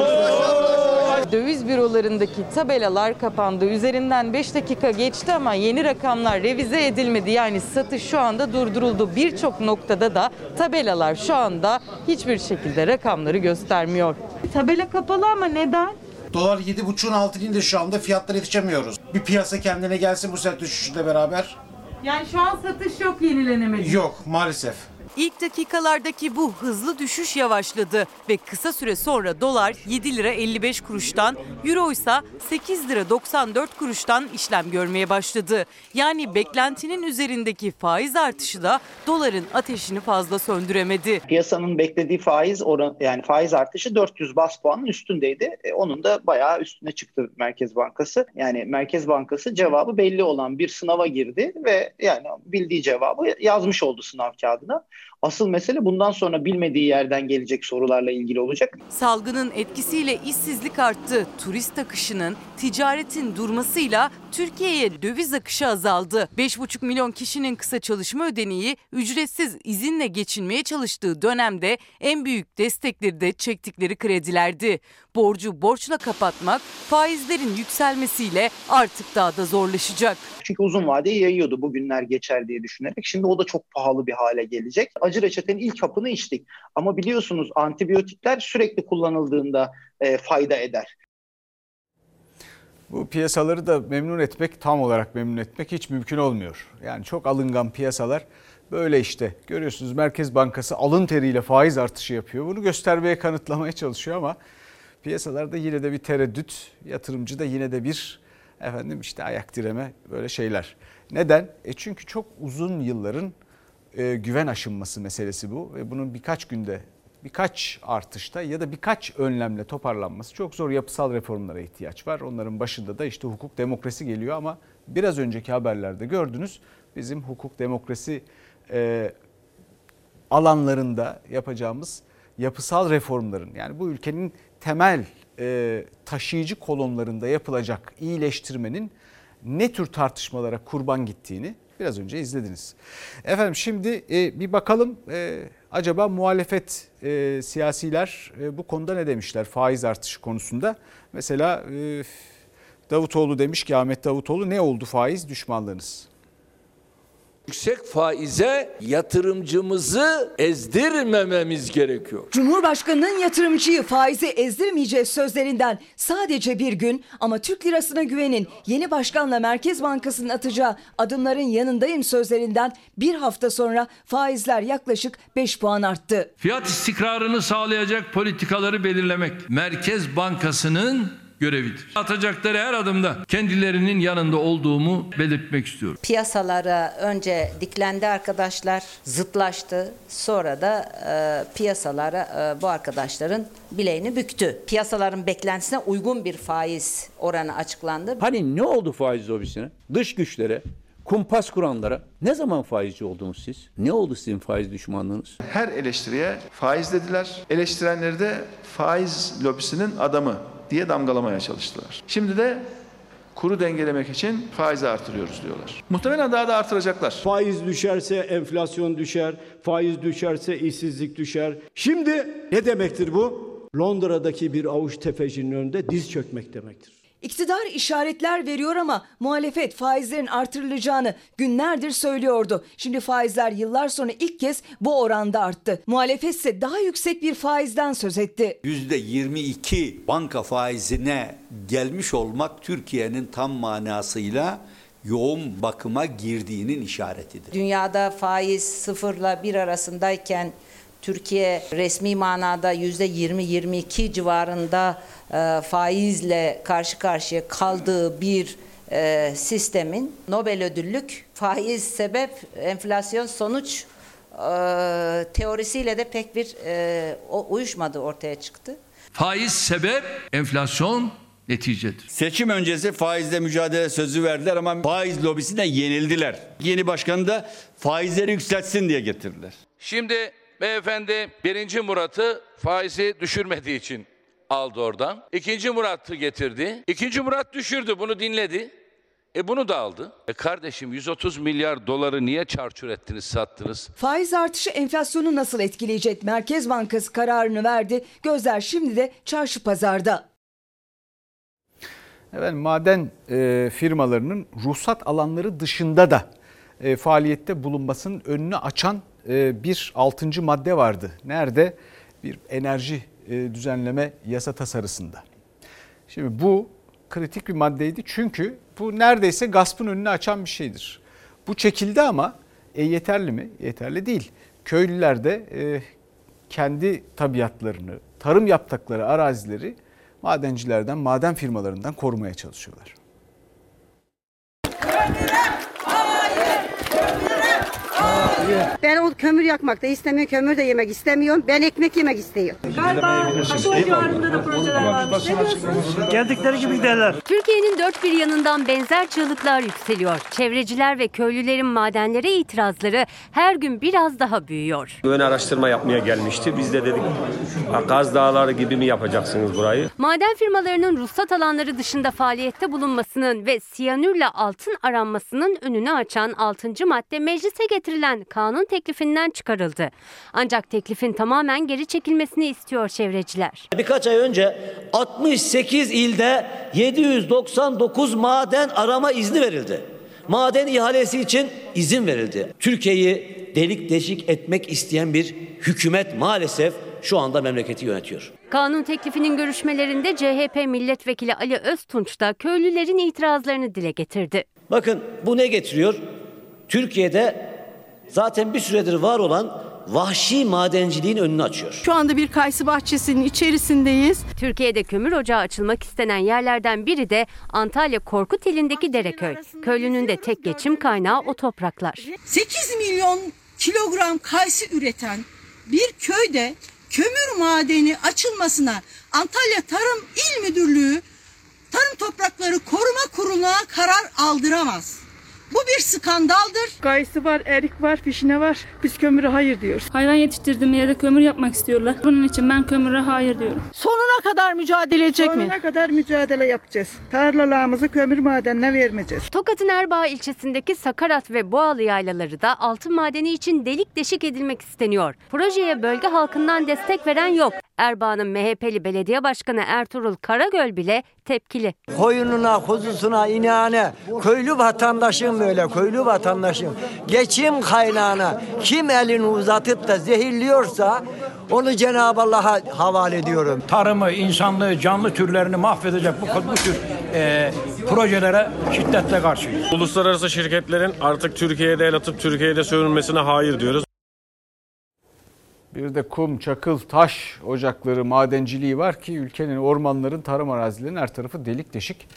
Döviz bürolarındaki tabelalar kapandı. Üzerinden 5 dakika geçti ama yeni rakamlar revize edilmedi. Yani satış şu anda durduruldu. Birçok noktada da tabelalar şu anda hiçbir şekilde rakamları göstermiyor. Tabela kapalı ama neden? Dolar 7.5'un altında şu anda fiyatlara yetişemiyoruz. Bir piyasa kendine gelsin bu sert düşüşle beraber. Yani şu an satış yok yenilenemedi. Yok maalesef. İlk dakikalardaki bu hızlı düşüş yavaşladı ve kısa süre sonra dolar 7 lira 55 kuruştan, euro ise 8 lira 94 kuruştan işlem görmeye başladı. Yani beklentinin üzerindeki faiz artışı da doların ateşini fazla söndüremedi. Piyasanın beklediği faiz oran yani faiz artışı 400 bas puanın üstündeydi. E, onun da bayağı üstüne çıktı Merkez Bankası. Yani Merkez Bankası cevabı belli olan bir sınava girdi ve yani bildiği cevabı yazmış oldu sınav kağıdına. Asıl mesele bundan sonra bilmediği yerden gelecek sorularla ilgili olacak. Salgının etkisiyle işsizlik arttı. Turist akışının, ticaretin durmasıyla Türkiye'ye döviz akışı azaldı. 5,5 milyon kişinin kısa çalışma ödeneği ücretsiz izinle geçinmeye çalıştığı dönemde en büyük destekleri de çektikleri kredilerdi. Borcu borçla kapatmak faizlerin yükselmesiyle artık daha da zorlaşacak. Çünkü uzun vadeye yayıyordu bugünler geçer diye düşünerek. Şimdi o da çok pahalı bir hale gelecek. Acı reçetenin ilk hapını içtik. Ama biliyorsunuz antibiyotikler sürekli kullanıldığında e, fayda eder. Bu piyasaları da memnun etmek, tam olarak memnun etmek hiç mümkün olmuyor. Yani çok alıngan piyasalar böyle işte. Görüyorsunuz Merkez Bankası alın teriyle faiz artışı yapıyor. Bunu göstermeye, kanıtlamaya çalışıyor ama piyasalarda yine de bir tereddüt, yatırımcı da yine de bir efendim işte ayak direme böyle şeyler. Neden? E çünkü çok uzun yılların e, güven aşınması meselesi bu ve bunun birkaç günde birkaç artışta ya da birkaç önlemle toparlanması çok zor yapısal reformlara ihtiyaç var. Onların başında da işte hukuk demokrasi geliyor ama biraz önceki haberlerde gördünüz bizim hukuk demokrasi e, alanlarında yapacağımız yapısal reformların yani bu ülkenin temel e, taşıyıcı kolonlarında yapılacak iyileştirmenin ne tür tartışmalara kurban gittiğini biraz önce izlediniz. Efendim şimdi e, bir bakalım e, acaba muhalefet e, siyasiler e, bu konuda ne demişler faiz artışı konusunda. Mesela e, Davutoğlu demiş ki Ahmet Davutoğlu ne oldu faiz düşmanlığınız? Yüksek faize yatırımcımızı ezdirmememiz gerekiyor. Cumhurbaşkanının yatırımcıyı faize ezdirmeyeceğiz sözlerinden sadece bir gün ama Türk lirasına güvenin yeni başkanla Merkez Bankası'nın atacağı adımların yanındayım sözlerinden bir hafta sonra faizler yaklaşık 5 puan arttı. Fiyat istikrarını sağlayacak politikaları belirlemek Merkez Bankası'nın görevidir. Atacakları her adımda kendilerinin yanında olduğumu belirtmek istiyorum. Piyasalara önce diklendi arkadaşlar, zıtlaştı. Sonra da e, piyasalara e, bu arkadaşların bileğini büktü. Piyasaların beklentisine uygun bir faiz oranı açıklandı. Hani ne oldu faiz lobisine? Dış güçlere, kumpas kuranlara ne zaman faizci oldunuz siz? Ne oldu sizin faiz düşmanlığınız? Her eleştiriye faiz dediler. Eleştirenleri de faiz lobisinin adamı diye damgalamaya çalıştılar. Şimdi de kuru dengelemek için faizi artırıyoruz diyorlar. Muhtemelen daha da artıracaklar. Faiz düşerse enflasyon düşer, faiz düşerse işsizlik düşer. Şimdi ne demektir bu? Londra'daki bir avuç tefecinin önünde diz çökmek demektir. İktidar işaretler veriyor ama muhalefet faizlerin artırılacağını günlerdir söylüyordu. Şimdi faizler yıllar sonra ilk kez bu oranda arttı. Muhalefet ise daha yüksek bir faizden söz etti. %22 banka faizine gelmiş olmak Türkiye'nin tam manasıyla yoğun bakıma girdiğinin işaretidir. Dünyada faiz sıfırla bir arasındayken Türkiye resmi manada %20-22 civarında e, faizle karşı karşıya kaldığı bir e, sistemin Nobel ödüllük faiz sebep enflasyon sonuç e, teorisiyle de pek bir e, uyuşmadı ortaya çıktı. Faiz sebep, enflasyon neticedir. Seçim öncesi faizle mücadele sözü verdiler ama faiz lobisinden yenildiler. Yeni başkanı da faizleri yükseltsin diye getirdiler. Şimdi beyefendi birinci Murat'ı faizi düşürmediği için aldı oradan. İkinci Murat'ı getirdi. İkinci Murat düşürdü bunu dinledi. E bunu da aldı. E kardeşim 130 milyar doları niye çarçur ettiniz sattınız? Faiz artışı enflasyonu nasıl etkileyecek? Merkez Bankası kararını verdi. Gözler şimdi de çarşı pazarda. Efendim, maden e, firmalarının ruhsat alanları dışında da e, faaliyette bulunmasının önünü açan e, bir altıncı madde vardı. Nerede? Bir enerji düzenleme yasa tasarısında. Şimdi bu kritik bir maddeydi çünkü bu neredeyse gaspın önünü açan bir şeydir. Bu çekildi ama e, yeterli mi? Yeterli değil. Köylüler de e, kendi tabiatlarını, tarım yaptıkları arazileri madencilerden, maden firmalarından korumaya çalışıyorlar. Ben o kömür yakmak da istemiyorum, kömür de yemek istemiyorum. Ben ekmek yemek istiyorum. Galiba Aşo civarında da projeler varmış. Ne diyorsunuz? Geldikleri gibi giderler. Türkiye'nin dört bir yanından benzer çığlıklar yükseliyor. Çevreciler ve köylülerin madenlere itirazları her gün biraz daha büyüyor. Ön araştırma yapmaya gelmişti. Biz de dedik Gaz Dağları gibi mi yapacaksınız burayı? Maden firmalarının ruhsat alanları dışında faaliyette bulunmasının ve siyanürle altın aranmasının önünü açan 6. madde meclise getirilen kanun teklifinden çıkarıldı. Ancak teklifin tamamen geri çekilmesini istiyor çevreciler. Birkaç ay önce 68 ilde 799 maden arama izni verildi. Maden ihalesi için izin verildi. Türkiye'yi delik deşik etmek isteyen bir hükümet maalesef şu anda memleketi yönetiyor. Kanun teklifinin görüşmelerinde CHP milletvekili Ali Öztunç da köylülerin itirazlarını dile getirdi. Bakın bu ne getiriyor? Türkiye'de zaten bir süredir var olan vahşi madenciliğin önünü açıyor. Şu anda bir kayısı bahçesinin içerisindeyiz. Türkiye'de kömür ocağı açılmak istenen yerlerden biri de Antalya Korkuteli'ndeki Dereköy. Köylünün de tek geçim kaynağı o topraklar. 8 milyon kilogram kayısı üreten bir köyde kömür madeni açılmasına Antalya Tarım İl Müdürlüğü Tarım Toprakları Koruma Kurulu'na karar aldıramaz. Bu bir skandaldır. Kayısı var, erik var, fişine var. Biz kömüre hayır diyoruz. Hayvan yetiştirdiğim yerde kömür yapmak istiyorlar. Bunun için ben kömüre hayır diyorum. Sonuna kadar mücadele edecek mi? Sonuna kadar mücadele yapacağız. Tarlalarımızı kömür madenine vermeyeceğiz. Tokat'ın Erbaa ilçesindeki Sakarat ve Boğalı yaylaları da altın madeni için delik deşik edilmek isteniyor. Projeye bölge halkından destek veren yok. Erbaa'nın MHP'li belediye başkanı Ertuğrul Karagöl bile tepkili. Koyununa, kuzusuna, ineğine, köylü vatandaşın böyle, köylü vatandaşın geçim kaynağına kim elini uzatıp da zehirliyorsa onu Cenab-ı Allah'a havale ediyorum. Tarımı, insanlığı, canlı türlerini mahvedecek bu, bu tür e, projelere şiddetle karşıyız. Uluslararası şirketlerin artık Türkiye'de el atıp Türkiye'de sömürmesine hayır diyoruz. Bir de kum, çakıl, taş ocakları, madenciliği var ki ülkenin, ormanların, tarım arazilerinin her tarafı delik deşik.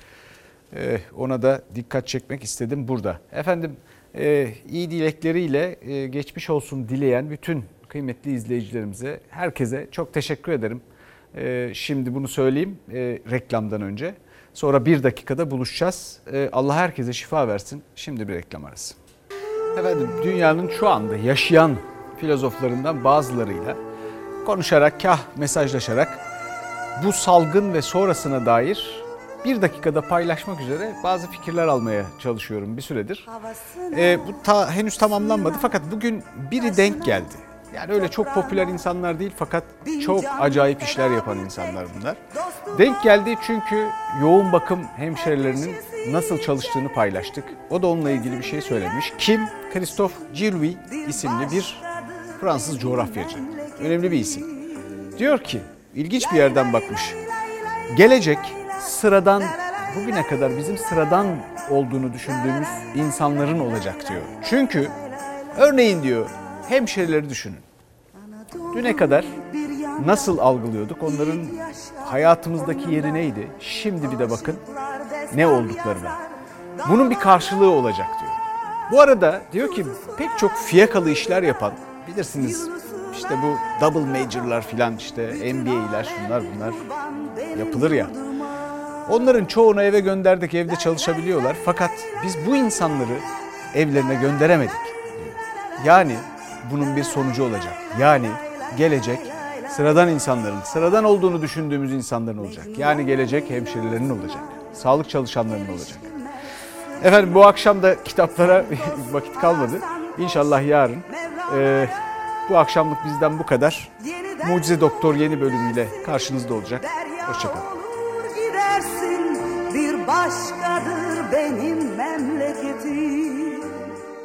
Ee, ona da dikkat çekmek istedim burada. Efendim e, iyi dilekleriyle e, geçmiş olsun dileyen bütün kıymetli izleyicilerimize, herkese çok teşekkür ederim. E, şimdi bunu söyleyeyim e, reklamdan önce. Sonra bir dakikada buluşacağız. E, Allah herkese şifa versin. Şimdi bir reklam arası. Efendim dünyanın şu anda yaşayan filozoflarından bazılarıyla konuşarak, kah mesajlaşarak bu salgın ve sonrasına dair bir dakikada paylaşmak üzere bazı fikirler almaya çalışıyorum bir süredir. Ee, bu ta, henüz tamamlanmadı fakat bugün biri denk geldi. Yani öyle çok popüler insanlar değil fakat çok acayip işler yapan insanlar bunlar. Denk geldi çünkü yoğun bakım hemşirelerinin nasıl çalıştığını paylaştık. O da onunla ilgili bir şey söylemiş. Kim? Christophe Giroux isimli bir Fransız coğrafyacı. Önemli bir isim. Diyor ki, ilginç bir yerden bakmış. Gelecek sıradan, bugüne kadar bizim sıradan olduğunu düşündüğümüz insanların olacak diyor. Çünkü örneğin diyor hemşerileri düşünün. Düne kadar nasıl algılıyorduk? Onların hayatımızdaki yeri neydi? Şimdi bir de bakın ne olduklarına. Bunun bir karşılığı olacak diyor. Bu arada diyor ki pek çok fiyakalı işler yapan bilirsiniz işte bu double major'lar filan işte NBA'ler şunlar bunlar yapılır ya. Onların çoğunu eve gönderdik evde çalışabiliyorlar fakat biz bu insanları evlerine gönderemedik. Yani bunun bir sonucu olacak. Yani gelecek sıradan insanların, sıradan olduğunu düşündüğümüz insanların olacak. Yani gelecek hemşerilerin olacak. Sağlık çalışanlarının olacak. Efendim bu akşam da kitaplara vakit kalmadı. İnşallah yarın. Ee, bu akşamlık bizden bu kadar. Mucize Doktor yeni bölümüyle karşınızda olacak. Hoşçakalın. bir başkadır benim memleketim.